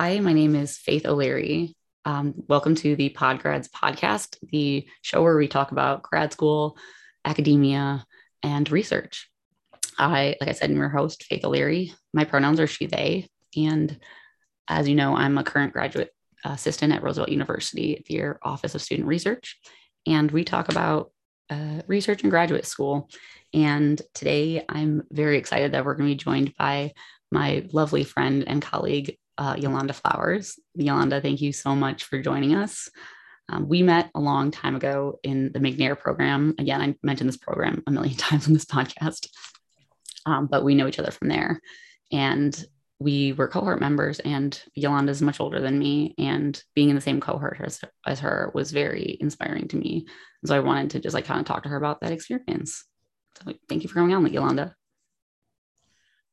Hi, my name is Faith O'Leary. Um, welcome to the Podgrads podcast, the show where we talk about grad school, academia, and research. I, like I said, I'm your host, Faith O'Leary. My pronouns are she, they. And as you know, I'm a current graduate assistant at Roosevelt University at the Office of Student Research. And we talk about uh, research and graduate school. And today I'm very excited that we're going to be joined by my lovely friend and colleague, uh, Yolanda Flowers. Yolanda, thank you so much for joining us. Um, we met a long time ago in the McNair program. Again, I mentioned this program a million times on this podcast, um, but we know each other from there. And we were cohort members, and Yolanda is much older than me. And being in the same cohort as, as her was very inspiring to me. So I wanted to just like kind of talk to her about that experience. So thank you for coming on, with Yolanda.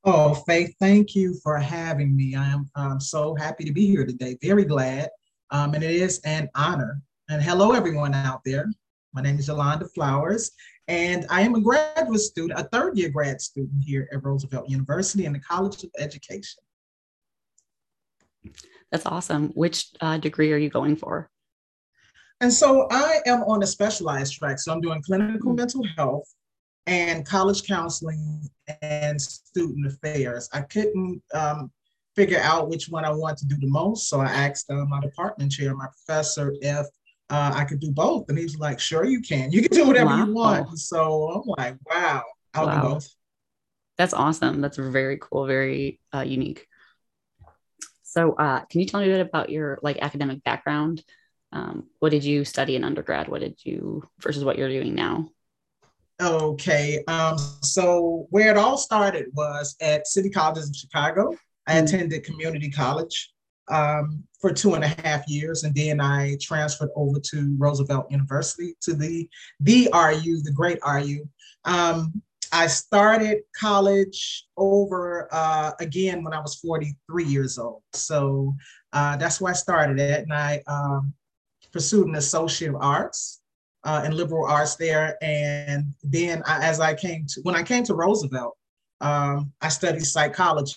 Oh, Faith, thank you for having me. I am um, so happy to be here today. Very glad. Um, and it is an honor. And hello, everyone out there. My name is Yolanda Flowers, and I am a graduate student, a third year grad student here at Roosevelt University in the College of Education. That's awesome. Which uh, degree are you going for? And so I am on a specialized track. So I'm doing clinical mental health and college counseling and student affairs. I couldn't um, figure out which one I wanted to do the most. So I asked uh, my department chair, my professor, if uh, I could do both. And he's like, sure, you can. You can do whatever wow. you want. So I'm like, wow, I'll wow. do both. That's awesome. That's very cool, very uh, unique. So uh, can you tell me a bit about your like academic background? Um, what did you study in undergrad? What did you versus what you're doing now? Okay. Um, so where it all started was at City Colleges in Chicago. I mm-hmm. attended community college um, for two and a half years, and then I transferred over to Roosevelt University to the the RU, the great RU. Um, I started college over uh, again when I was 43 years old. So uh, that's where I started at, and I um, pursued an associate of arts uh, in liberal arts there. And then I, as I came to, when I came to Roosevelt, um, I studied psychology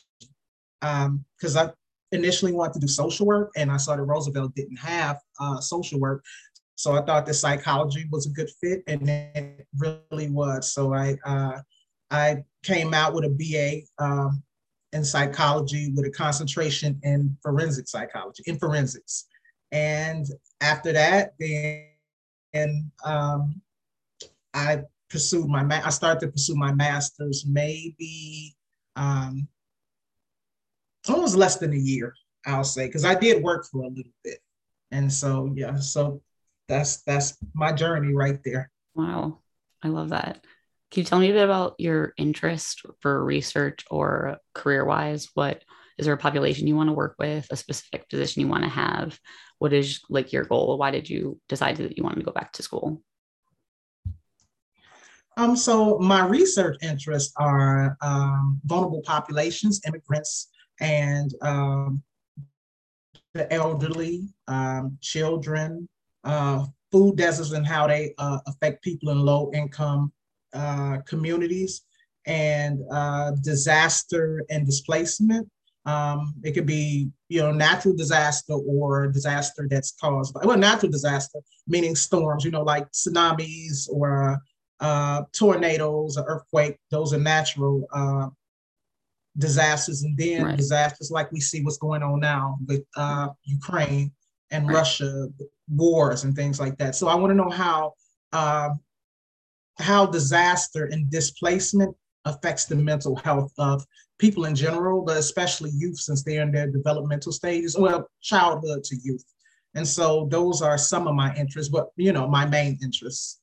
because um, I initially wanted to do social work and I saw that Roosevelt didn't have uh, social work. So I thought that psychology was a good fit and it really was. So I, uh, I came out with a BA um, in psychology with a concentration in forensic psychology, in forensics. And after that, then and um, I pursued my I started to pursue my master's maybe um, almost less than a year, I'll say, because I did work for a little bit, and so yeah, so that's that's my journey right there. Wow, I love that. Can you tell me a bit about your interest for research or career wise? What is there a population you want to work with, a specific position you want to have? What is like your goal? Why did you decide that you wanted to go back to school? Um, so my research interests are um, vulnerable populations, immigrants, and um, the elderly, um, children, uh, food deserts, and how they uh, affect people in low-income uh, communities, and uh, disaster and displacement. Um, it could be, you know, natural disaster or disaster that's caused by, well, natural disaster, meaning storms, you know, like tsunamis or uh, tornadoes or earthquake. Those are natural uh, disasters. And then right. disasters like we see what's going on now with uh, Ukraine and right. Russia, wars and things like that. So I want to know how uh, how disaster and displacement affects the mental health of people in general, but especially youth since they're in their developmental stages, well, childhood to youth. And so those are some of my interests, but you know, my main interests.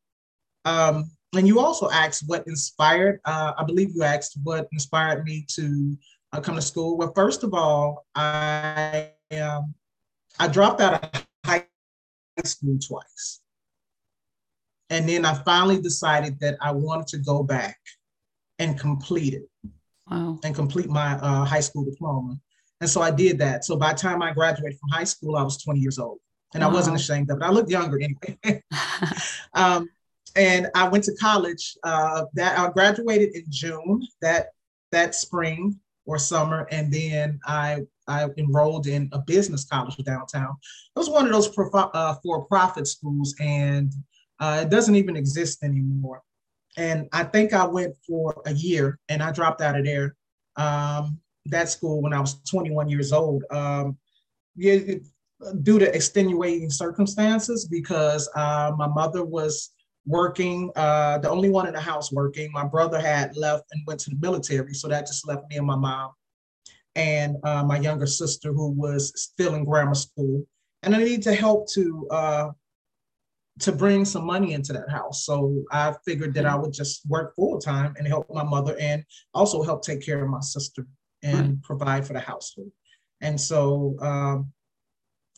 Um, and you also asked what inspired, uh, I believe you asked what inspired me to uh, come to school. Well, first of all, I um, I dropped out of high school twice. And then I finally decided that I wanted to go back and complete it wow. and complete my uh, high school diploma. And so I did that. So by the time I graduated from high school, I was 20 years old. And wow. I wasn't ashamed of it. I looked younger anyway. um, and I went to college. Uh, that I graduated in June that that spring, or summer, and then I I enrolled in a business college downtown. It was one of those uh, for-profit schools, and uh, it doesn't even exist anymore. And I think I went for a year, and I dropped out of there. Um, that school when I was 21 years old. Um, yeah, due to extenuating circumstances, because uh, my mother was working, uh, the only one in the house working. My brother had left and went to the military, so that just left me and my mom and uh, my younger sister who was still in grammar school. And I needed to help to uh, to bring some money into that house. So I figured that I would just work full time and help my mother and also help take care of my sister and right. provide for the household. And so um,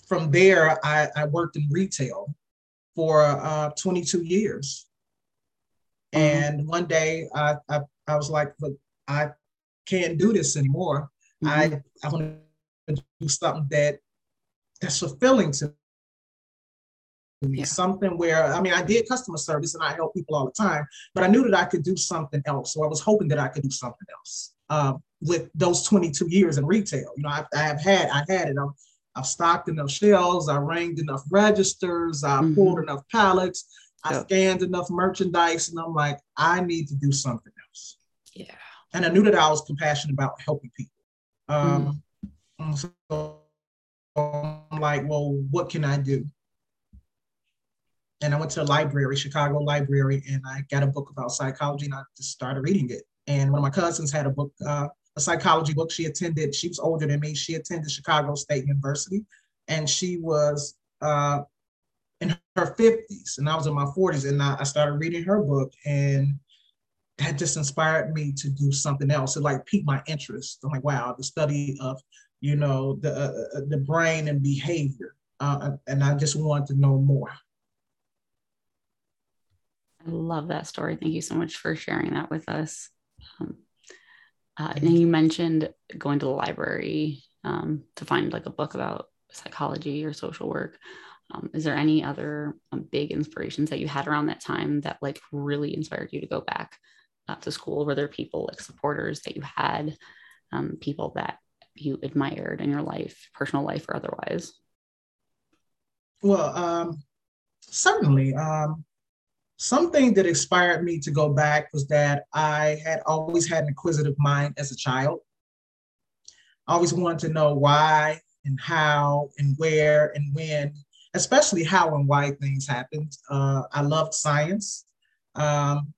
from there, I, I, worked in retail for uh, 22 years. Mm-hmm. And one day I, I, I was like, look, I can't do this anymore. Mm-hmm. I, I want to do something that that's fulfilling to me. Yeah. Something where I mean I did customer service and I help people all the time, but I knew that I could do something else. So I was hoping that I could do something else. Um, with those 22 years in retail. You know, I, I have had, I had it. I've, I've stocked enough shelves, I ranged enough registers, I mm-hmm. pulled enough pallets, I yep. scanned enough merchandise, and I'm like, I need to do something else. Yeah. And I knew that I was compassionate about helping people. Um, mm. So I'm like, well, what can I do? And I went to a library, Chicago Library, and I got a book about psychology, and I just started reading it. And one of my cousins had a book, uh, a psychology book. She attended, she was older than me. She attended Chicago State University and she was uh, in her 50s and I was in my 40s. And I, I started reading her book and that just inspired me to do something else. It like piqued my interest. I'm like, wow, the study of, you know, the, uh, uh the brain and behavior. Uh, and I just wanted to know more. I love that story. Thank you so much for sharing that with us. Um, uh, and you mentioned going to the library um, to find like a book about psychology or social work. Um, is there any other um, big inspirations that you had around that time that like really inspired you to go back uh, to school? Were there people like supporters that you had, um, people that you admired in your life, personal life or otherwise? Well, um, certainly. Um, something that inspired me to go back was that I had always had an inquisitive mind as a child. I always wanted to know why and how and where and when, especially how and why things happened. Uh, I loved science. Um,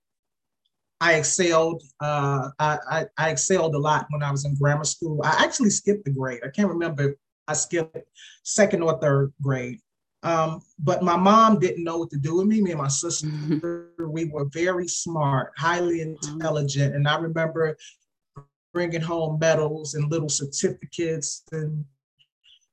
I excelled. Uh, I, I, I, excelled a lot when I was in grammar school. I actually skipped the grade. I can't remember. I skipped second or third grade. Um, but my mom didn't know what to do with me. Me and my sister, mm-hmm. we were very smart, highly mm-hmm. intelligent. And I remember bringing home medals and little certificates and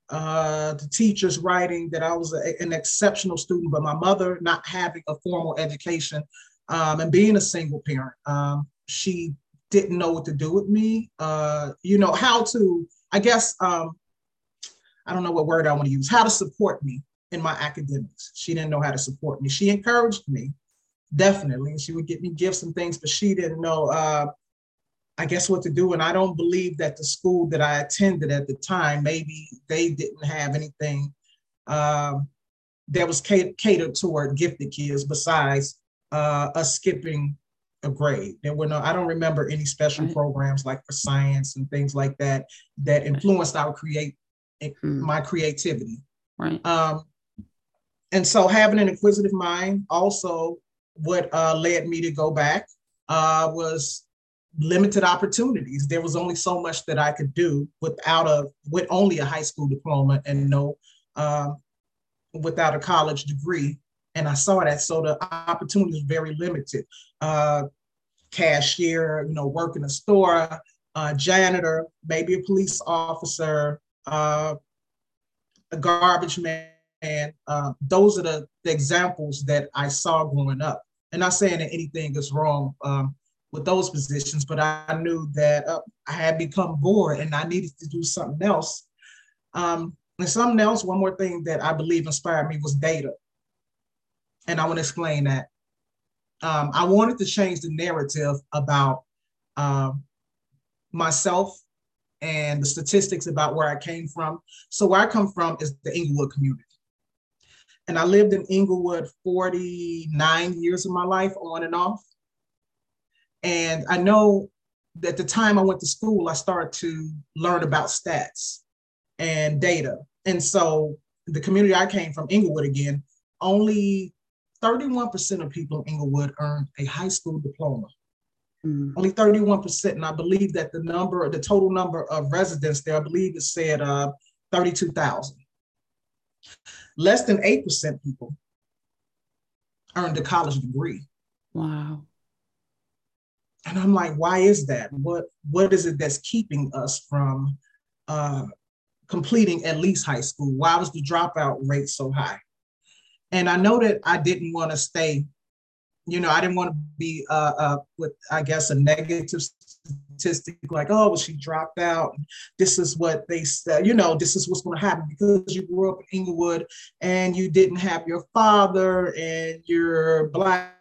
uh, the teachers writing that I was a, an exceptional student, but my mother not having a formal education um, and being a single parent, um, she didn't know what to do with me. Uh, you know, how to, I guess, um, I don't know what word I want to use, how to support me in my academics. She didn't know how to support me. She encouraged me, definitely. She would get me gifts and things, but she didn't know, uh, I guess, what to do. And I don't believe that the school that I attended at the time, maybe they didn't have anything um, that was catered toward gifted kids besides uh, us skipping a grade. There were no, I don't remember any special right. programs like for science and things like that that influenced our create hmm. my creativity. Right. Um, and so having an inquisitive mind also what uh, led me to go back uh, was limited opportunities. There was only so much that i could do without a with only a high school diploma and no uh, without a college degree. And i saw that so the opportunities very limited. Uh, cashier you know work in a store uh, janitor maybe a police officer uh, a garbage man and uh, those are the, the, examples that I saw growing up. And not saying that anything is wrong um, with those positions, but I knew that uh, I had become bored and I needed to do something else. Um, and something else, one more thing that I believe inspired me was data. And I want to explain that. Um, I wanted to change the narrative about um, myself and the statistics about where I came from. So where I come from is the Englewood community. And I lived in Englewood 49 years of my life on and off. And I know that the time I went to school, I started to learn about stats and data. And so the community I came from, Englewood again, only 31% of people in Englewood earned a high school diploma. Mm. Only 31%. And I believe that the number, the total number of residents there, I believe it said uh, 32,000. Less than 8% people earned a college degree. Wow. And I'm like, why is that? What what is it that's keeping us from uh, completing at least high school? Why was the dropout rate so high? And I know that I didn't want to stay, you know, I didn't want to be uh, uh, with, I guess, a negative statistic like, oh, well, she dropped out. This is what they said, you know, this is what's going to happen because you grew up in Englewood and you didn't have your father and you're black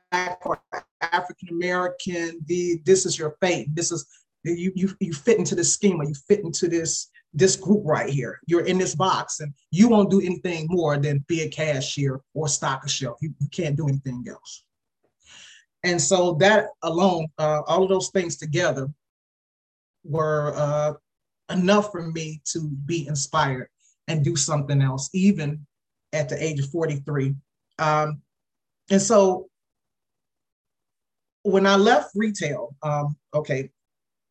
or African American. The this is your fate. This is you you you fit into this schema. You fit into this this group right here. You're in this box and you won't do anything more than be a cashier or stock a shelf. You, you can't do anything else. And so that alone, uh, all of those things together were uh, enough for me to be inspired and do something else, even at the age of 43. Um, and so when I left retail, um, okay,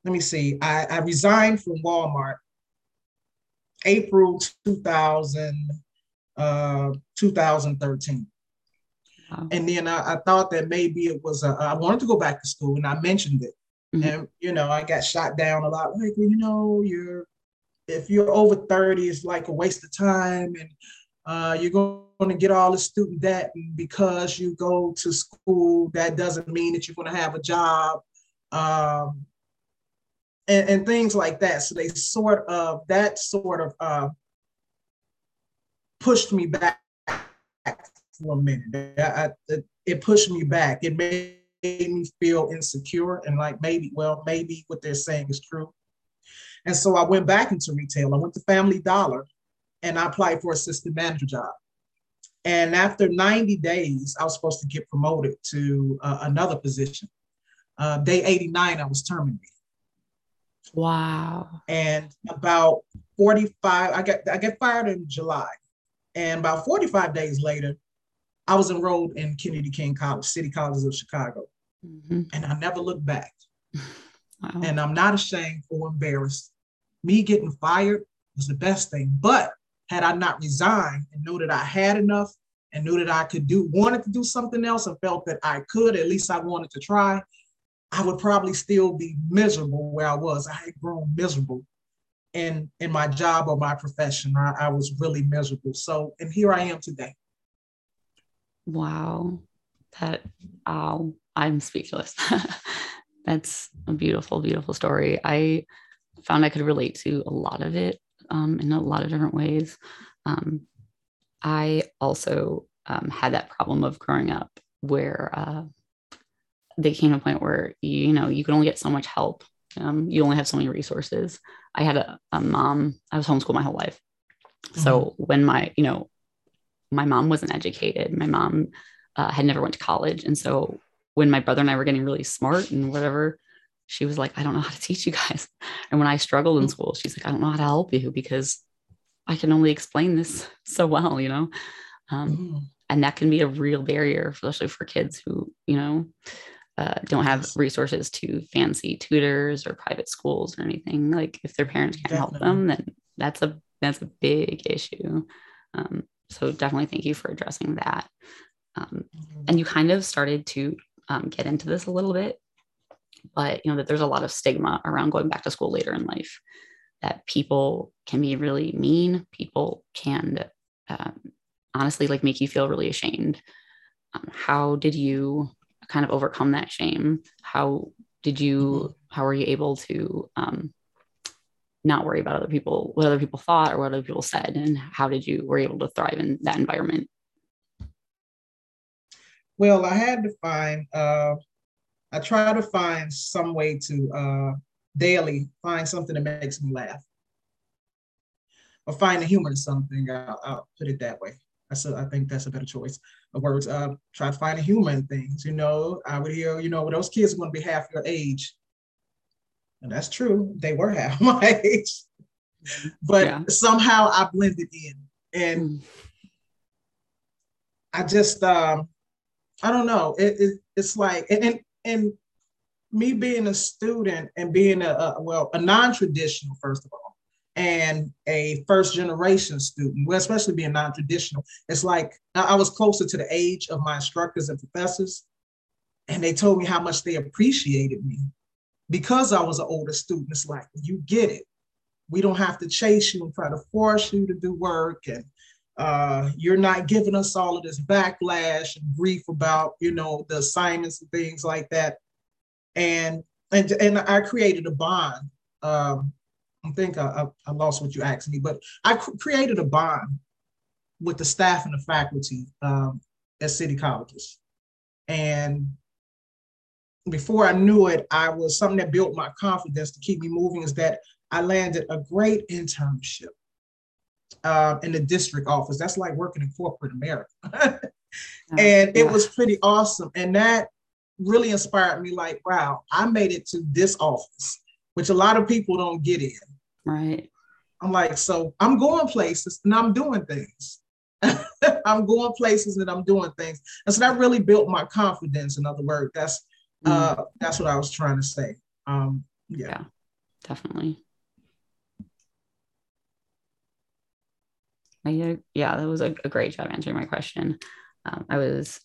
let me see, I, I resigned from Walmart April 2000, uh, 2013. Wow. And then I, I, thought that maybe it was, a, I wanted to go back to school and I mentioned it. Mm-hmm. And, you know, I got shot down a lot. Like, well, you know, you're, if you're over 30, it's like a waste of time. And uh, you're going to get all the student debt. And because you go to school, that doesn't mean that you're going to have a job. Um, and, and things like that. So they sort of that sort of uh, pushed me back for a minute. I, I, it pushed me back. It made me feel insecure and like maybe, well, maybe what they're saying is true. And so I went back into retail. I went to Family Dollar and I applied for a assistant manager job. And after 90 days, I was supposed to get promoted to uh, another position. Uh, day 89, I was terminated. Wow. And about 45, I got I get fired in July. And about 45 days later, I was enrolled in Kennedy King College, City Colleges of Chicago. Mm-hmm. And I never looked back. Wow. And I'm not ashamed or embarrassed. Me getting fired was the best thing. But had I not resigned and knew that I had enough and knew that I could do, wanted to do something else and felt that I could, at least I wanted to try, I would probably still be miserable where I was. I had grown miserable in in my job or my profession. I, I was really miserable. So, and here I am today. Wow, that oh, I'm speechless. That's a beautiful, beautiful story. I found I could relate to a lot of it um, in a lot of different ways. Um, I also um, had that problem of growing up where uh, they came to a point where you know you can only get so much help um, you only have so many resources i had a, a mom i was homeschooled my whole life mm-hmm. so when my you know my mom wasn't educated my mom uh, had never went to college and so when my brother and i were getting really smart and whatever she was like i don't know how to teach you guys and when i struggled in school she's like i don't know how to help you because i can only explain this so well you know um, mm-hmm. and that can be a real barrier especially for kids who you know uh, don't have resources to fancy tutors or private schools or anything like if their parents can't definitely. help them then that's a that's a big issue um, so definitely thank you for addressing that um, mm-hmm. and you kind of started to um, get into this a little bit but you know that there's a lot of stigma around going back to school later in life that people can be really mean people can um, honestly like make you feel really ashamed. Um, how did you kind of overcome that shame? How did you mm-hmm. how were you able to um, not worry about other people what other people thought or what other people said and how did you were able to thrive in that environment well i had to find uh, i tried to find some way to uh, daily find something that makes me laugh or find the humor in something. I'll, I'll put it that way. That's a, I think that's a better choice of words. Uh, try to find the humor in things. You know, I would hear, you know, well, those kids are going to be half your age. And that's true. They were half my age. But yeah. somehow I blended in. And mm. I just, um, I don't know. It, it, it's like, and, and, and me being a student and being a, a well, a non-traditional, first of all, and a first generation student, well, especially being non-traditional, it's like I was closer to the age of my instructors and professors, and they told me how much they appreciated me because I was an older student. It's like you get it. We don't have to chase you and try to force you to do work, and uh, you're not giving us all of this backlash and grief about you know the assignments and things like that. And and and I created a bond. Um, I think I, I, lost what you asked me, but I created a bond with the staff and the faculty um, at city colleges. And before I knew it, I was something that built my confidence to keep me moving is that I landed a great internship uh, in the district office. That's like working in corporate America. and it was pretty awesome. And that really inspired me like, wow, I made it to this office, which a lot of people don't get in. Right. I'm like, so I'm going places and I'm doing things. I'm going places and I'm doing things. And so that really built my confidence. In other words, that's mm. uh that's what I was trying to say. Um yeah. yeah definitely. Yeah, that was a, a great job answering my question. Um, I was,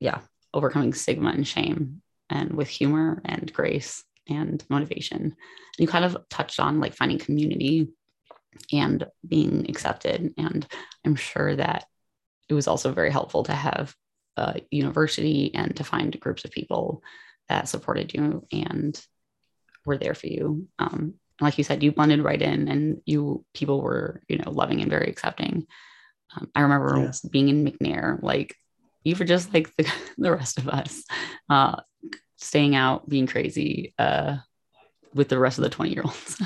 yeah, overcoming stigma and shame and with humor and grace and motivation. And you kind of touched on like finding community and being accepted. And I'm sure that it was also very helpful to have a university and to find groups of people that supported you and were there for you. Um, like you said, you blended right in, and you people were you know loving and very accepting. Um, I remember yes. being in McNair, like you were just like the, the rest of us. Uh, staying out, being crazy uh, with the rest of the 20 year olds.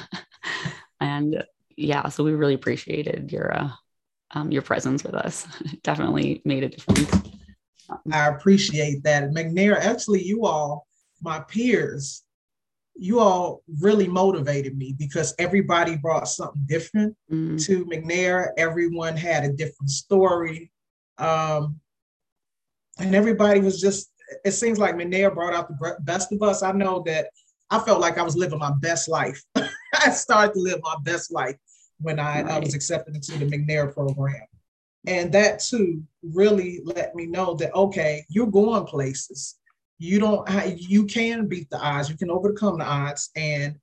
and yeah, so we really appreciated your uh, um, your presence with us. Definitely made a difference. I appreciate that. McNair, actually, you all, my peers, you all really motivated me because everybody brought something different mm. to McNair. Everyone had a different story. Um, and everybody was just it seems like McNair brought out the best of us. I know that I felt like I was living my best life. I started to live my best life when I, right. I was accepted into the McNair program. And that too really let me know that, okay, you're going places. You don't, you can beat the odds, you can overcome the odds, and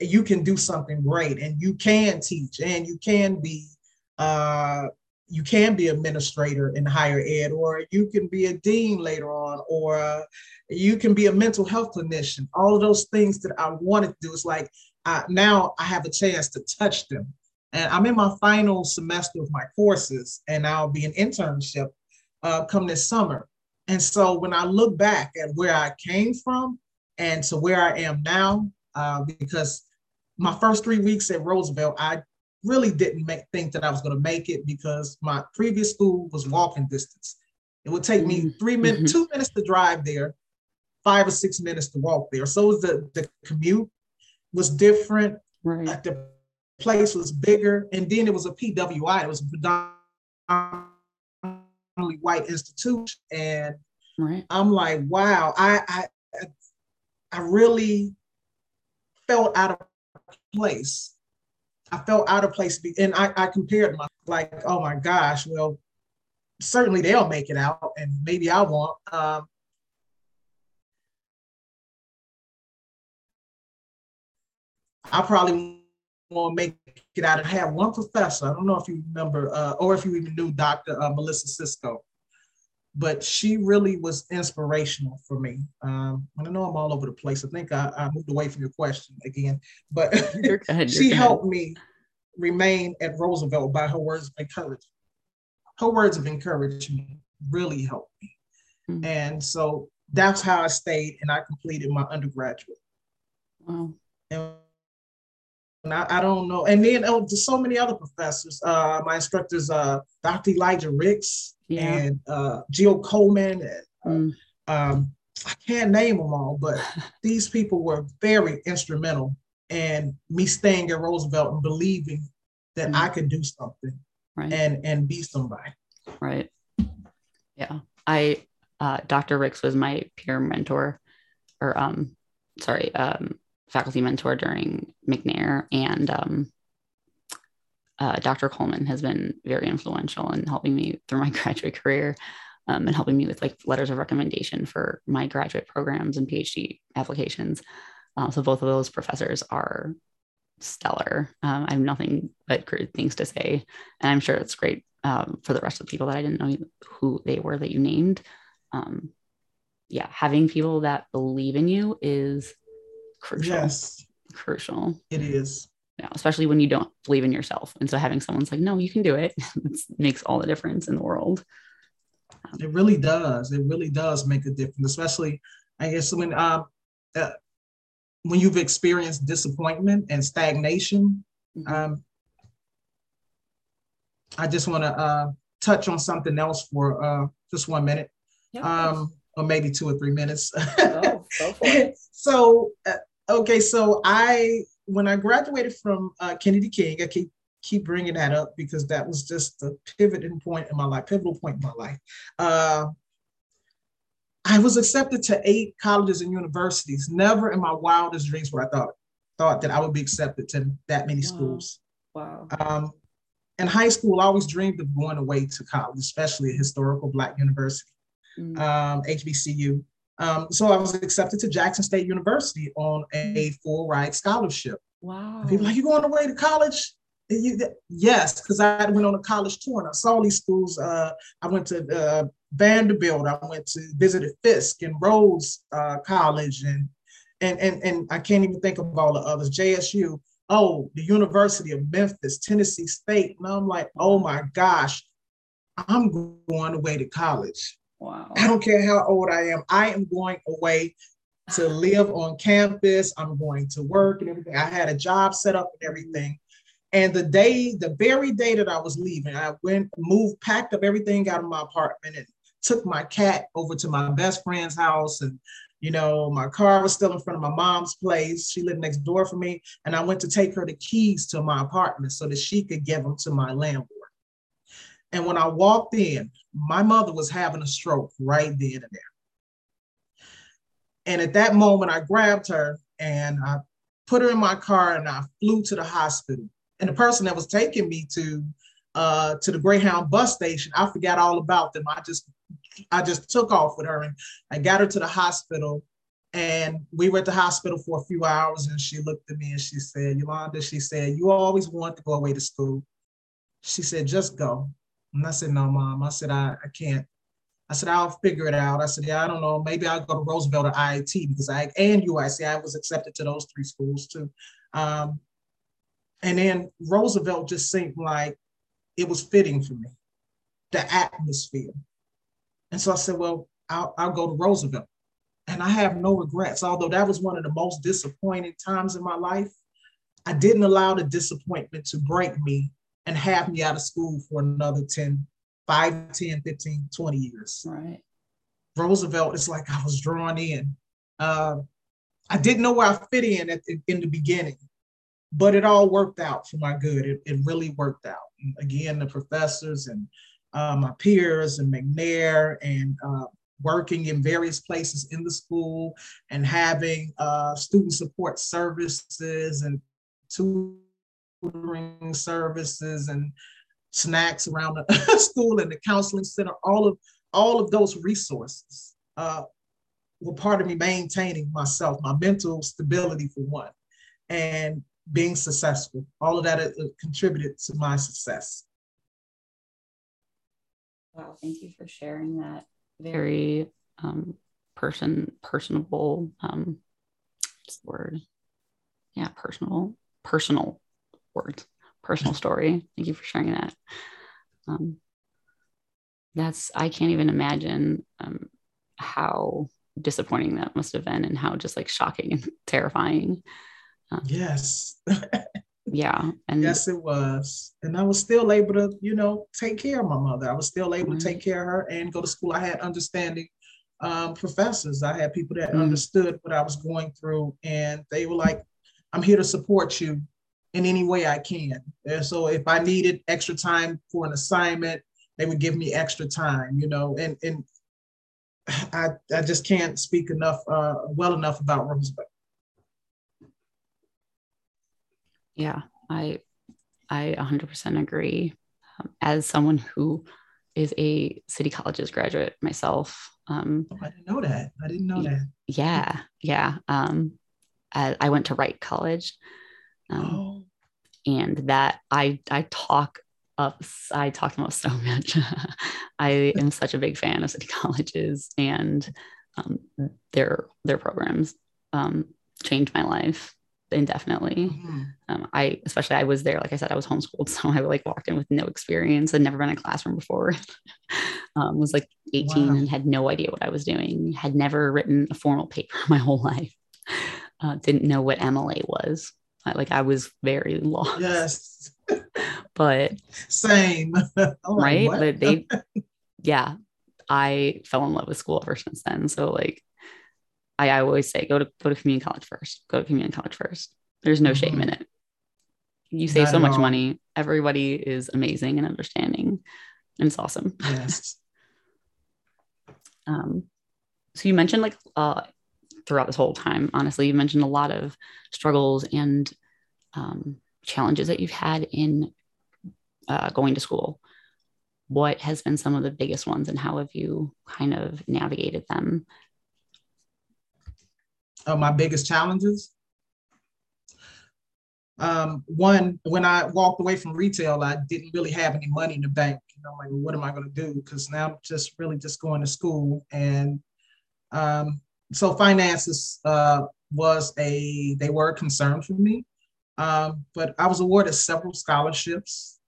you can do something great, and you can teach, and you can be uh, you can be administrator in higher ed, or you can be a dean later on, or uh, you can be a mental health clinician. All of those things that I wanted to do. It's like now I have a chance to touch them. And I'm in my final semester of my courses, and I'll be an internship uh, come this summer. And so when I look back at where I came from and to where I am now, uh, because my first three weeks at Roosevelt, I really didn't make, think that I was going to make it because my previous school was walking distance. It would take me mm-hmm. three minutes, mm-hmm. two minutes to drive there, five or six minutes to walk there. So the the commute was different. Right. The place was bigger, and then it was a PWI. It was a predominantly white institution, and right. I'm like, wow, I I I really felt out of place I felt out of place. And I, I compared my, like, oh my gosh, well, certainly they'll make it out and maybe I won't. Um, I probably won't make it out and have one professor. I don't know if you remember uh, or if you even knew Dr. Uh, Melissa Cisco, but she really was inspirational for me. Um, I know I'm all over the place. I think I, I moved away from your question again, but she helped me remain at Roosevelt by her words of encouragement. Her words of encouragement really helped me. Mm-hmm. And so that's how I stayed and I completed my undergraduate. Wow. and I, I, don't know. And then oh, there's so many other professors. Uh, my instructors, uh, Dr. Elijah Ricks yeah. and uh, Jill Coleman. And, uh, mm. um, I can't name them all, but these people were very instrumental in me staying at Roosevelt and believing that mm. I could do something right. and and be somebody. Right. Yeah. I uh, Dr. Ricks was my peer mentor, or um, sorry, um, faculty mentor during McNair, and um, uh, Dr. Coleman has been very influential in helping me through my graduate career um, and helping me with like letters of recommendation for my graduate programs and PhD applications. Uh, so both of those professors are stellar. Um, I have nothing but great things to say, and I'm sure it's great um, for the rest of the people that I didn't know who they were that you named. Um, yeah, having people that believe in you is crucial. Yes, crucial. It is. Yeah, especially when you don't believe in yourself, and so having someone's like, "No, you can do it," makes all the difference in the world. It really does. It really does make a difference, especially I guess when um, uh, when you've experienced disappointment and stagnation. Mm-hmm. Um, I just want to uh, touch on something else for uh, just one minute, um, or maybe two or three minutes. go, go for it. so, uh, okay, so I when I graduated from uh, Kennedy King, I keep keep bringing that up because that was just a pivoting point in my life, pivotal point in my life. Uh, I was accepted to eight colleges and universities. Never in my wildest dreams where I thought thought that I would be accepted to that many wow. schools. Wow. Um, in high school, I always dreamed of going away to college, especially a historical Black university, mm. um, HBCU. Um, so I was accepted to Jackson State University on a full ride scholarship. Wow. People like, you going away to college? You, yes, because I went on a college tour and I saw these schools. Uh, I went to uh, Vanderbilt. I went to visited Fisk and Rhodes uh, College, and and and and I can't even think of all the others. JSU. Oh, the University of Memphis, Tennessee State, and I'm like, oh my gosh, I'm going away to college. Wow. I don't care how old I am. I am going away to live on campus. I'm going to work and everything. I had a job set up and everything. And the day, the very day that I was leaving, I went, moved, packed up everything out of my apartment and took my cat over to my best friend's house and you know my car was still in front of my mom's place she lived next door for me and i went to take her the keys to my apartment so that she could give them to my landlord and when i walked in my mother was having a stroke right then and there and at that moment i grabbed her and i put her in my car and i flew to the hospital and the person that was taking me to uh, to the Greyhound bus station. I forgot all about them. I just I just took off with her and I got her to the hospital. And we were at the hospital for a few hours and she looked at me and she said, Yolanda, she said, you always want to go away to school. She said, just go. And I said, no, mom. I said, I, I can't. I said, I'll figure it out. I said, yeah, I don't know. Maybe I'll go to Roosevelt or IIT because I, and UIC, I was accepted to those three schools too. Um, and then Roosevelt just seemed like it was fitting for me, the atmosphere. And so I said, well, I'll, I'll go to Roosevelt. And I have no regrets, although that was one of the most disappointing times in my life. I didn't allow the disappointment to break me and have me out of school for another 10, 5, 10, 15, 20 years. Right. Roosevelt, it's like I was drawn in. Uh, I didn't know where I fit in at, in the beginning, but it all worked out for my good. It, it really worked out. And again, the professors and uh, my peers and McNair and uh, working in various places in the school and having uh, student support services and tutoring services and snacks around the school and the counseling center, all of all of those resources uh, were part of me maintaining myself, my mental stability for one, and being successful. All of that uh, contributed to my success. Wow, thank you for sharing that very um, person personable um, word. Yeah, personal personal words, personal story. Thank you for sharing that. Um, that's I can't even imagine um, how disappointing that must have been and how just like shocking and terrifying Um, yes. yeah. And yes, it was. And I was still able to, you know, take care of my mother. I was still able to take care of her and go to school. I had understanding um, professors. I had people that mm. understood what I was going through, and they were like, I'm here to support you in any way I can. And so if I needed extra time for an assignment, they would give me extra time, you know, and and I I just can't speak enough uh, well enough about Roosevelt. Yeah, I I 100% agree. Um, as someone who is a City Colleges graduate myself, um, oh, I didn't know that. I didn't know that. Yeah, yeah. Um, I, I went to Wright College, um, oh. and that I I talk up. I talk about so much. I am such a big fan of City Colleges and um, their their programs um, changed my life indefinitely. Mm-hmm. Um, I especially I was there, like I said, I was homeschooled, so I like walked in with no experience. I'd never been in a classroom before. um, was like 18 wow. and had no idea what I was doing. Had never written a formal paper my whole life. Uh, didn't know what MLA was. Like I was very lost. Yes. but same. right. but they, yeah, I fell in love with school ever since then. So like I, I always say go to go to community college first. Go to community college first. There's no mm-hmm. shame in it. You save Not so much all. money. Everybody is amazing and understanding, and it's awesome. Yes. um, so you mentioned like uh, throughout this whole time, honestly, you mentioned a lot of struggles and um, challenges that you've had in uh, going to school. What has been some of the biggest ones, and how have you kind of navigated them? uh, my biggest challenges. Um, one, when I walked away from retail, I didn't really have any money in the bank. You know, like, what am I going to do? Because now I'm just really just going to school, and um, so finances uh, was a they were a concern for me. Um, but I was awarded several scholarships,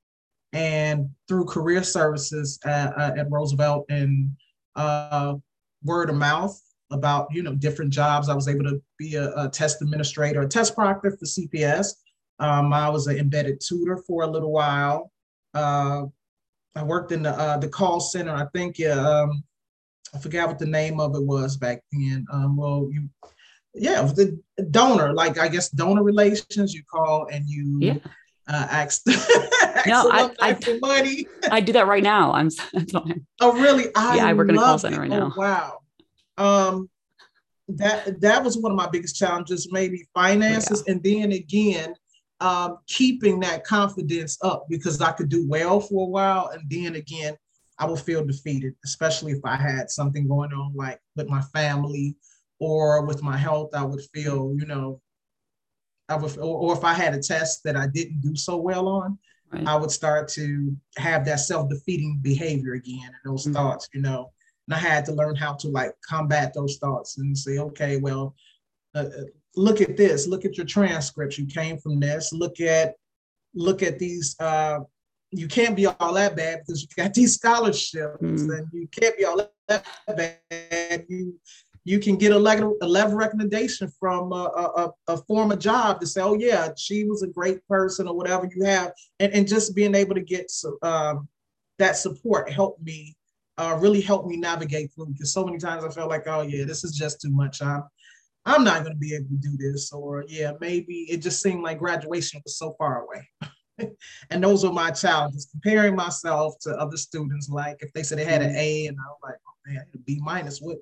and through career services at, uh, at Roosevelt and uh, word of mouth, about you know different jobs. I was able to be a, a test administrator, a test proctor for CPS. Um, I was an embedded tutor for a little while. Uh, I worked in the uh, the call center. I think um, I forgot what the name of it was back then. Um, well, you yeah, the donor, like I guess donor relations. You call and you yeah. uh, ask. no, I, I, for money. I do that right now. I'm. oh, really? I yeah, I work in a call center right now. Oh, wow. Um, that that was one of my biggest challenges, maybe finances, yeah. and then again, um, keeping that confidence up because I could do well for a while, and then again, I would feel defeated, especially if I had something going on like with my family or with my health. I would feel, you know, I would, or, or if I had a test that I didn't do so well on, right. I would start to have that self-defeating behavior again and those mm-hmm. thoughts, you know. And I had to learn how to like combat those thoughts and say, okay, well, uh, uh, look at this, look at your transcripts. You came from this. Look at look at these. Uh, you can't be all that bad because you got these scholarships, mm. and you can't be all that bad. You you can get a level, a level recommendation from a, a, a, former job to say, oh yeah, she was a great person or whatever you have, and, and just being able to get um, that support helped me uh, really helped me navigate through because so many times I felt like, oh yeah, this is just too much. I'm I'm not going to be able to do this, or yeah, maybe it just seemed like graduation was so far away. and those were my challenges, comparing myself to other students. Like if they said they had an A, and I was like, oh man, a B minus. What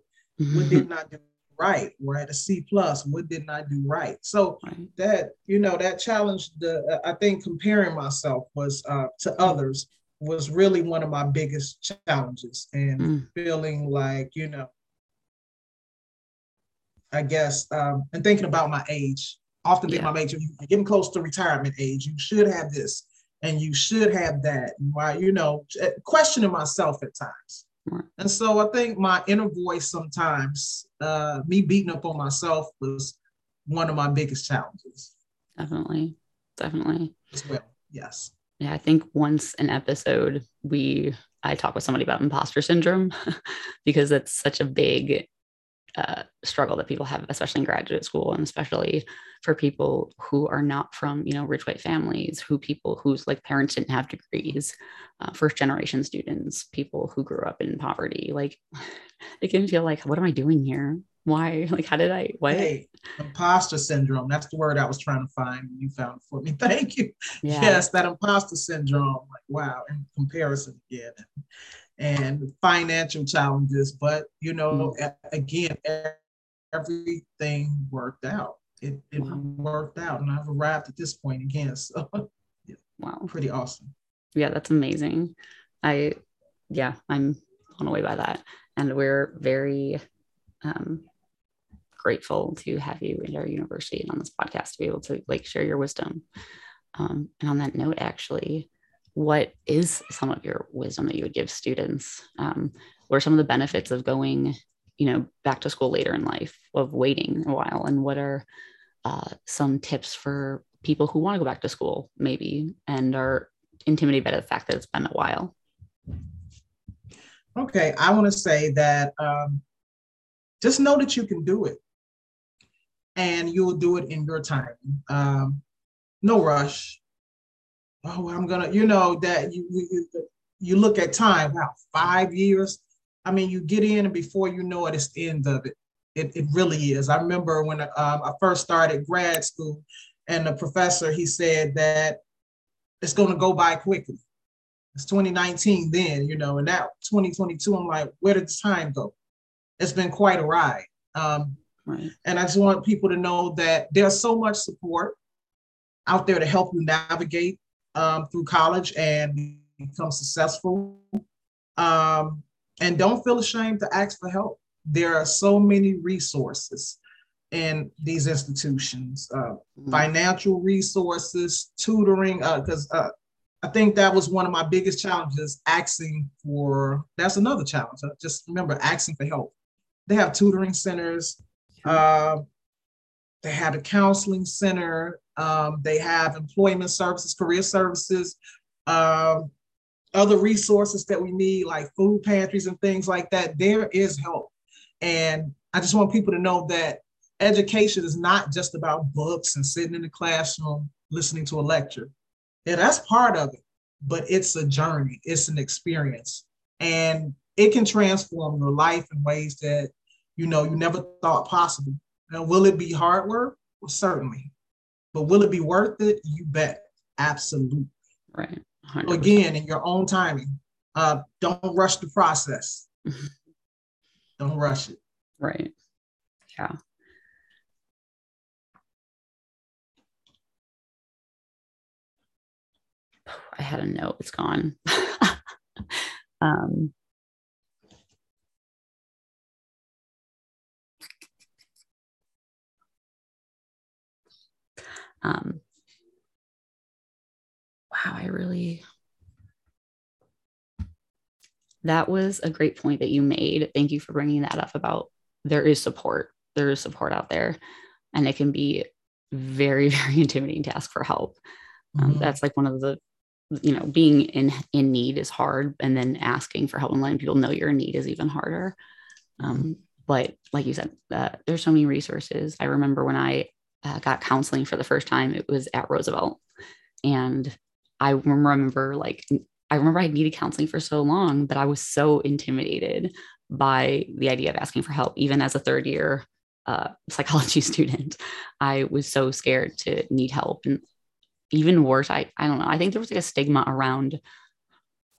what did I do right? Or at a C plus, what didn't I do right? So that you know that challenge, the I think comparing myself was uh, to others was really one of my biggest challenges and mm. feeling like you know i guess um, and thinking about my age often think yeah. my you're getting close to retirement age you should have this and you should have that why you know eh, questioning myself at times. Right. and so i think my inner voice sometimes uh, me beating up on myself was one of my biggest challenges. Definitely. Definitely. As well yes. Yeah, I think once an episode we I talk with somebody about imposter syndrome because it's such a big uh, struggle that people have, especially in graduate school, and especially for people who are not from you know rich white families, who people whose like parents didn't have degrees, uh, first generation students, people who grew up in poverty. Like it can feel like, what am I doing here? Why? Like, how did I? What? Hey, imposter syndrome. That's the word I was trying to find. You found for me. Thank you. Yeah. Yes, that imposter syndrome. Like, wow, in comparison again and financial challenges. But you know, mm. again, everything worked out. It, it wow. worked out, and I've arrived at this point again. So, yeah, wow, pretty awesome. Yeah, that's amazing. I, yeah, I'm blown away by that, and we're very um, grateful to have you in our university and on this podcast to be able to like share your wisdom. Um, and on that note, actually, what is some of your wisdom that you would give students? Um, what are some of the benefits of going, you know, back to school later in life, of waiting a while, and what are uh, some tips for people who want to go back to school, maybe, and are intimidated by the fact that it's been a while? Okay, I want to say that um, just know that you can do it, and you'll do it in your time. Um, no rush oh, I'm gonna, you know, that you, you you look at time, wow, five years. I mean, you get in and before you know it, it's the end of it. It, it really is. I remember when um, I first started grad school, and the professor he said that it's going to go by quickly. It's 2019 then, you know, and now 2022. I'm like, where did the time go? It's been quite a ride. Um, right. And I just want people to know that there's so much support out there to help you navigate um, through college and become successful. Um, and don't feel ashamed to ask for help. There are so many resources in these institutions uh, mm-hmm. financial resources, tutoring, because uh, uh, I think that was one of my biggest challenges asking for that's another challenge. Uh, just remember asking for help. They have tutoring centers, uh, they have a counseling center, um, they have employment services, career services, um, other resources that we need, like food pantries and things like that. There is help. And I just want people to know that education is not just about books and sitting in the classroom listening to a lecture. Yeah, that's part of it, but it's a journey, it's an experience. And it can transform your life in ways that you know you never thought possible. Now, will it be hard work? Well, certainly. But will it be worth it? You bet. Absolutely. Right. 100%. Again, in your own timing. Uh, don't rush the process. don't rush it. Right. Yeah. I had a note, it's gone. um, Um, wow, I really, that was a great point that you made. Thank you for bringing that up about there is support. There is support out there, and it can be very, very intimidating to ask for help. Um, mm-hmm. That's like one of the, you know, being in in need is hard, and then asking for help and letting people know you're in need is even harder. Um, but like you said, uh, there's so many resources. I remember when I uh, got counseling for the first time, it was at Roosevelt. And I remember like, I remember I needed counseling for so long, but I was so intimidated by the idea of asking for help, even as a third year uh, psychology student. I was so scared to need help. And even worse, I, I don't know, I think there was like a stigma around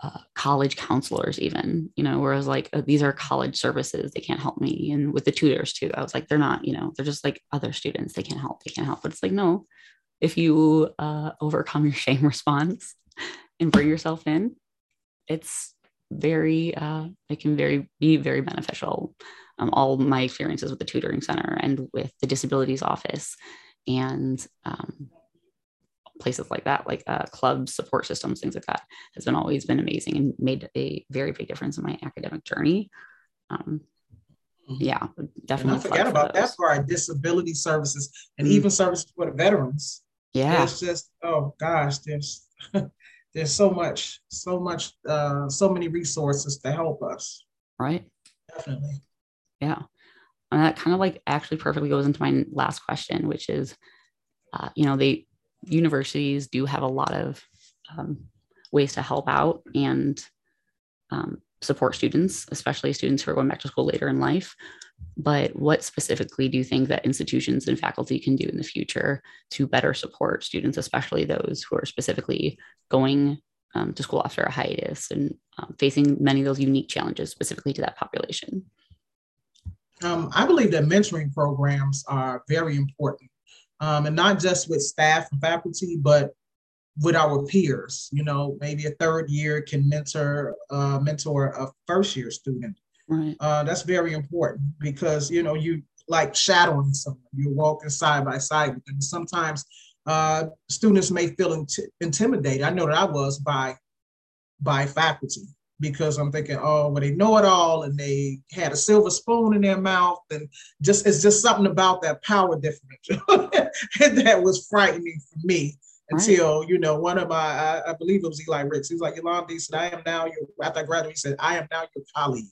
uh, college counselors even you know whereas like oh, these are college services they can't help me and with the tutors too i was like they're not you know they're just like other students they can't help they can't help but it's like no if you uh, overcome your shame response and bring yourself in it's very uh, it can very be very beneficial. Um, all my experiences with the tutoring center and with the disabilities office and um, places like that, like uh, clubs, support systems, things like that, has been always been amazing and made a very big difference in my academic journey. Um, mm-hmm. yeah, definitely. And don't forget about that for our disability services and mm-hmm. even services for the veterans. Yeah, it's just oh gosh, there's there's so much, so much, uh, so many resources to help us. Right. Definitely. Yeah. and that kind of like actually perfectly goes into my last question, which is, uh, you know, they universities do have a lot of um, ways to help out and um, support students, especially students who are going back to school later in life. But what specifically do you think that institutions and faculty can do in the future to better support students, especially those who are specifically going um, to school after a hiatus and um, facing many of those unique challenges specifically to that population? Um, I believe that mentoring programs are very important, um, and not just with staff and faculty, but with our peers. You know, maybe a third year can mentor uh, mentor a first year student. Right. Uh, that's very important because you know you like shadowing someone. You're walking side by side with them. Sometimes uh, students may feel int- intimidated. I know that I was by by faculty because I'm thinking, oh, well, they know it all and they had a silver spoon in their mouth, and just it's just something about that power differential that was frightening for me until right. you know one of my I, I, believe it was Eli Ricks. He was like, Yolanda, he said, I am now your after I graduated, he said, I am now your colleague,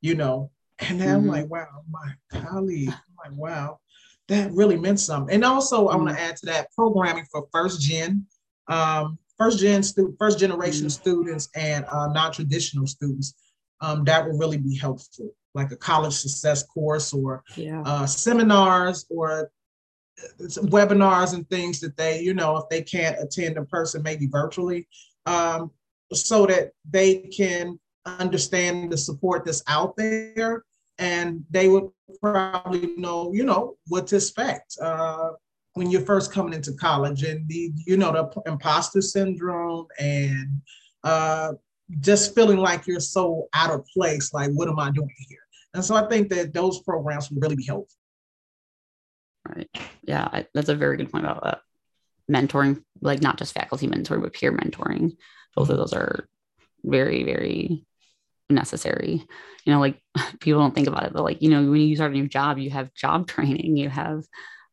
you know. And then mm-hmm. I'm like, wow, my colleague. I'm like, wow, that really meant something. And also, mm-hmm. I want to add to that programming for first gen, um, first gen stu- first generation mm-hmm. students and uh, non-traditional students. Um, that will really be helpful, like a college success course or yeah. uh, seminars or webinars and things that they, you know, if they can't attend in person, maybe virtually, um, so that they can understand the support that's out there and they would probably know, you know, what to expect uh, when you're first coming into college and the, you know, the imposter syndrome and uh, just feeling like you're so out of place, like, what am I doing here? And so I think that those programs would really be helpful. Right. Yeah, I, that's a very good point about that mentoring, like not just faculty mentoring, but peer mentoring. Both of those are very, very necessary. You know, like people don't think about it, but like, you know, when you start a new job, you have job training, you have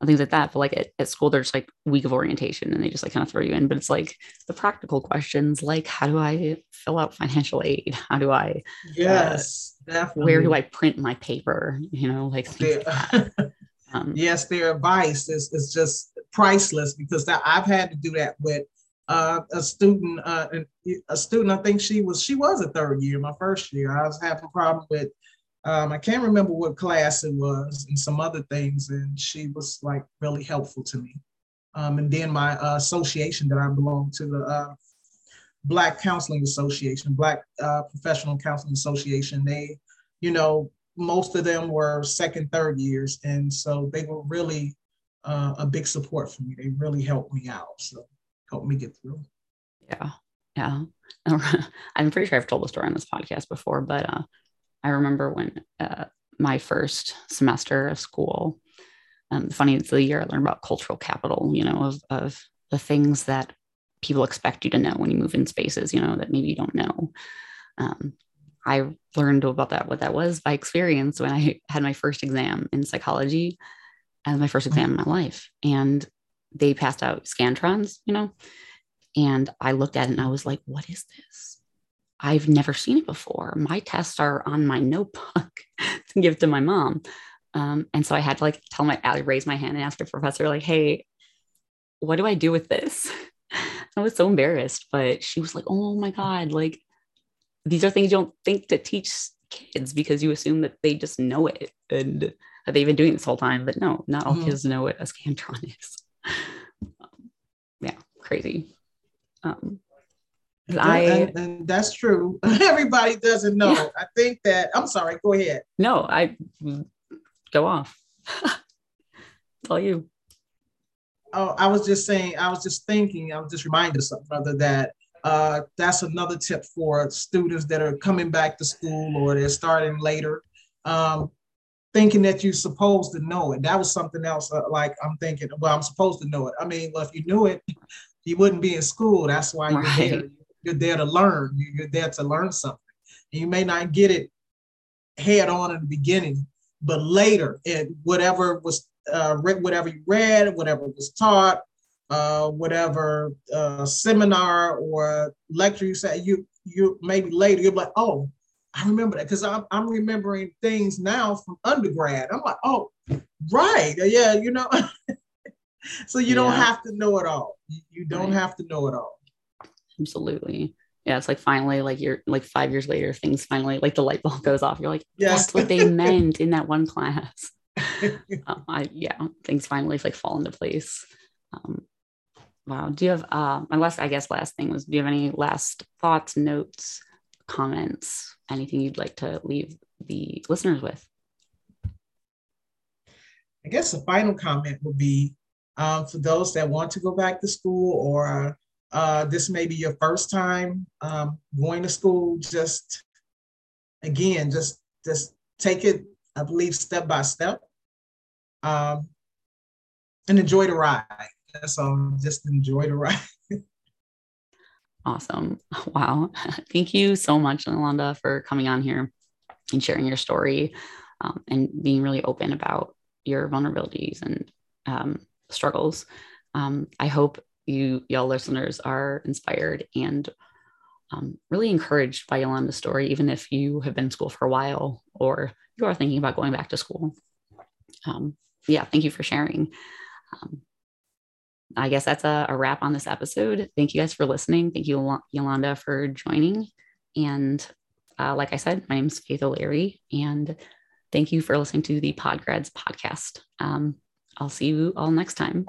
things like that. But like at, at school, there's like week of orientation and they just like kind of throw you in. But it's like the practical questions, like how do I fill out financial aid? How do I yes, uh, definitely. where do I print my paper? You know, like things like Um, yes, their advice is, is just priceless because that, I've had to do that with uh, a student. Uh, a student, I think she was she was a third year, my first year. I was having a problem with. Um, I can't remember what class it was and some other things, and she was like really helpful to me. Um, and then my uh, association that I belong to, the uh, Black Counseling Association, Black uh, Professional Counseling Association, they, you know, most of them were second, third years. And so they were really uh, a big support for me. They really helped me out. So helped me get through. Yeah. Yeah. I'm pretty sure I've told the story on this podcast before, but uh, I remember when uh, my first semester of school, um, funny, it's the year I learned about cultural capital, you know, of, of the things that people expect you to know when you move in spaces, you know, that maybe you don't know. Um, I learned about that, what that was by experience when I had my first exam in psychology as my first exam in my life. And they passed out Scantrons, you know, and I looked at it and I was like, what is this? I've never seen it before. My tests are on my notebook to give to my mom. Um, and so I had to like tell my, I raise my hand and ask the professor, like, hey, what do I do with this? I was so embarrassed, but she was like, oh my God, like these are things you don't think to teach kids because you assume that they just know it and that they've been doing this whole time. But no, not all mm-hmm. kids know what a scantron is. Um, yeah, crazy. Um, I and, and, that's true. Everybody doesn't know. Yeah. I think that I'm sorry. Go ahead. No, I go off. Tell you. Oh, I was just saying. I was just thinking. I was just reminded of something, brother, that uh, that's another tip for students that are coming back to school or they're starting later, um, thinking that you're supposed to know it. That was something else. Uh, like I'm thinking, well, I'm supposed to know it. I mean, well, if you knew it, you wouldn't be in school. That's why you're there. You're there to learn. You're there to learn something. And you may not get it head on in the beginning, but later, it whatever was uh, whatever you read, whatever was taught, uh, whatever uh, seminar or lecture you said, you you maybe later you're like, oh, I remember that because I'm, I'm remembering things now from undergrad. I'm like, oh, right. Yeah, you know. so you yeah. don't have to know it all. You, you don't right. have to know it all. Absolutely. Yeah, it's like finally, like you're like five years later, things finally like the light bulb goes off. You're like, yes. that's what they meant in that one class. um, I yeah, things finally like fall into place. Um, wow. Do you have uh my last I guess last thing was do you have any last thoughts, notes, comments, anything you'd like to leave the listeners with? I guess the final comment would be um, for those that want to go back to school or uh, this may be your first time um, going to school, just again, just just take it, I believe, step by step, um, and enjoy the ride. So just enjoy the ride. awesome! Wow, thank you so much, Yolanda, for coming on here and sharing your story um, and being really open about your vulnerabilities and um, struggles. Um, I hope you, y'all listeners, are inspired and um, really encouraged by Yolanda's story, even if you have been in school for a while or you are thinking about going back to school. Um, yeah, thank you for sharing. Um, I guess that's a, a, wrap on this episode. Thank you guys for listening. Thank you, Yolanda, for joining. And uh, like I said, my name is Faith O'Leary, and thank you for listening to the Podgrads podcast. Um, I'll see you all next time.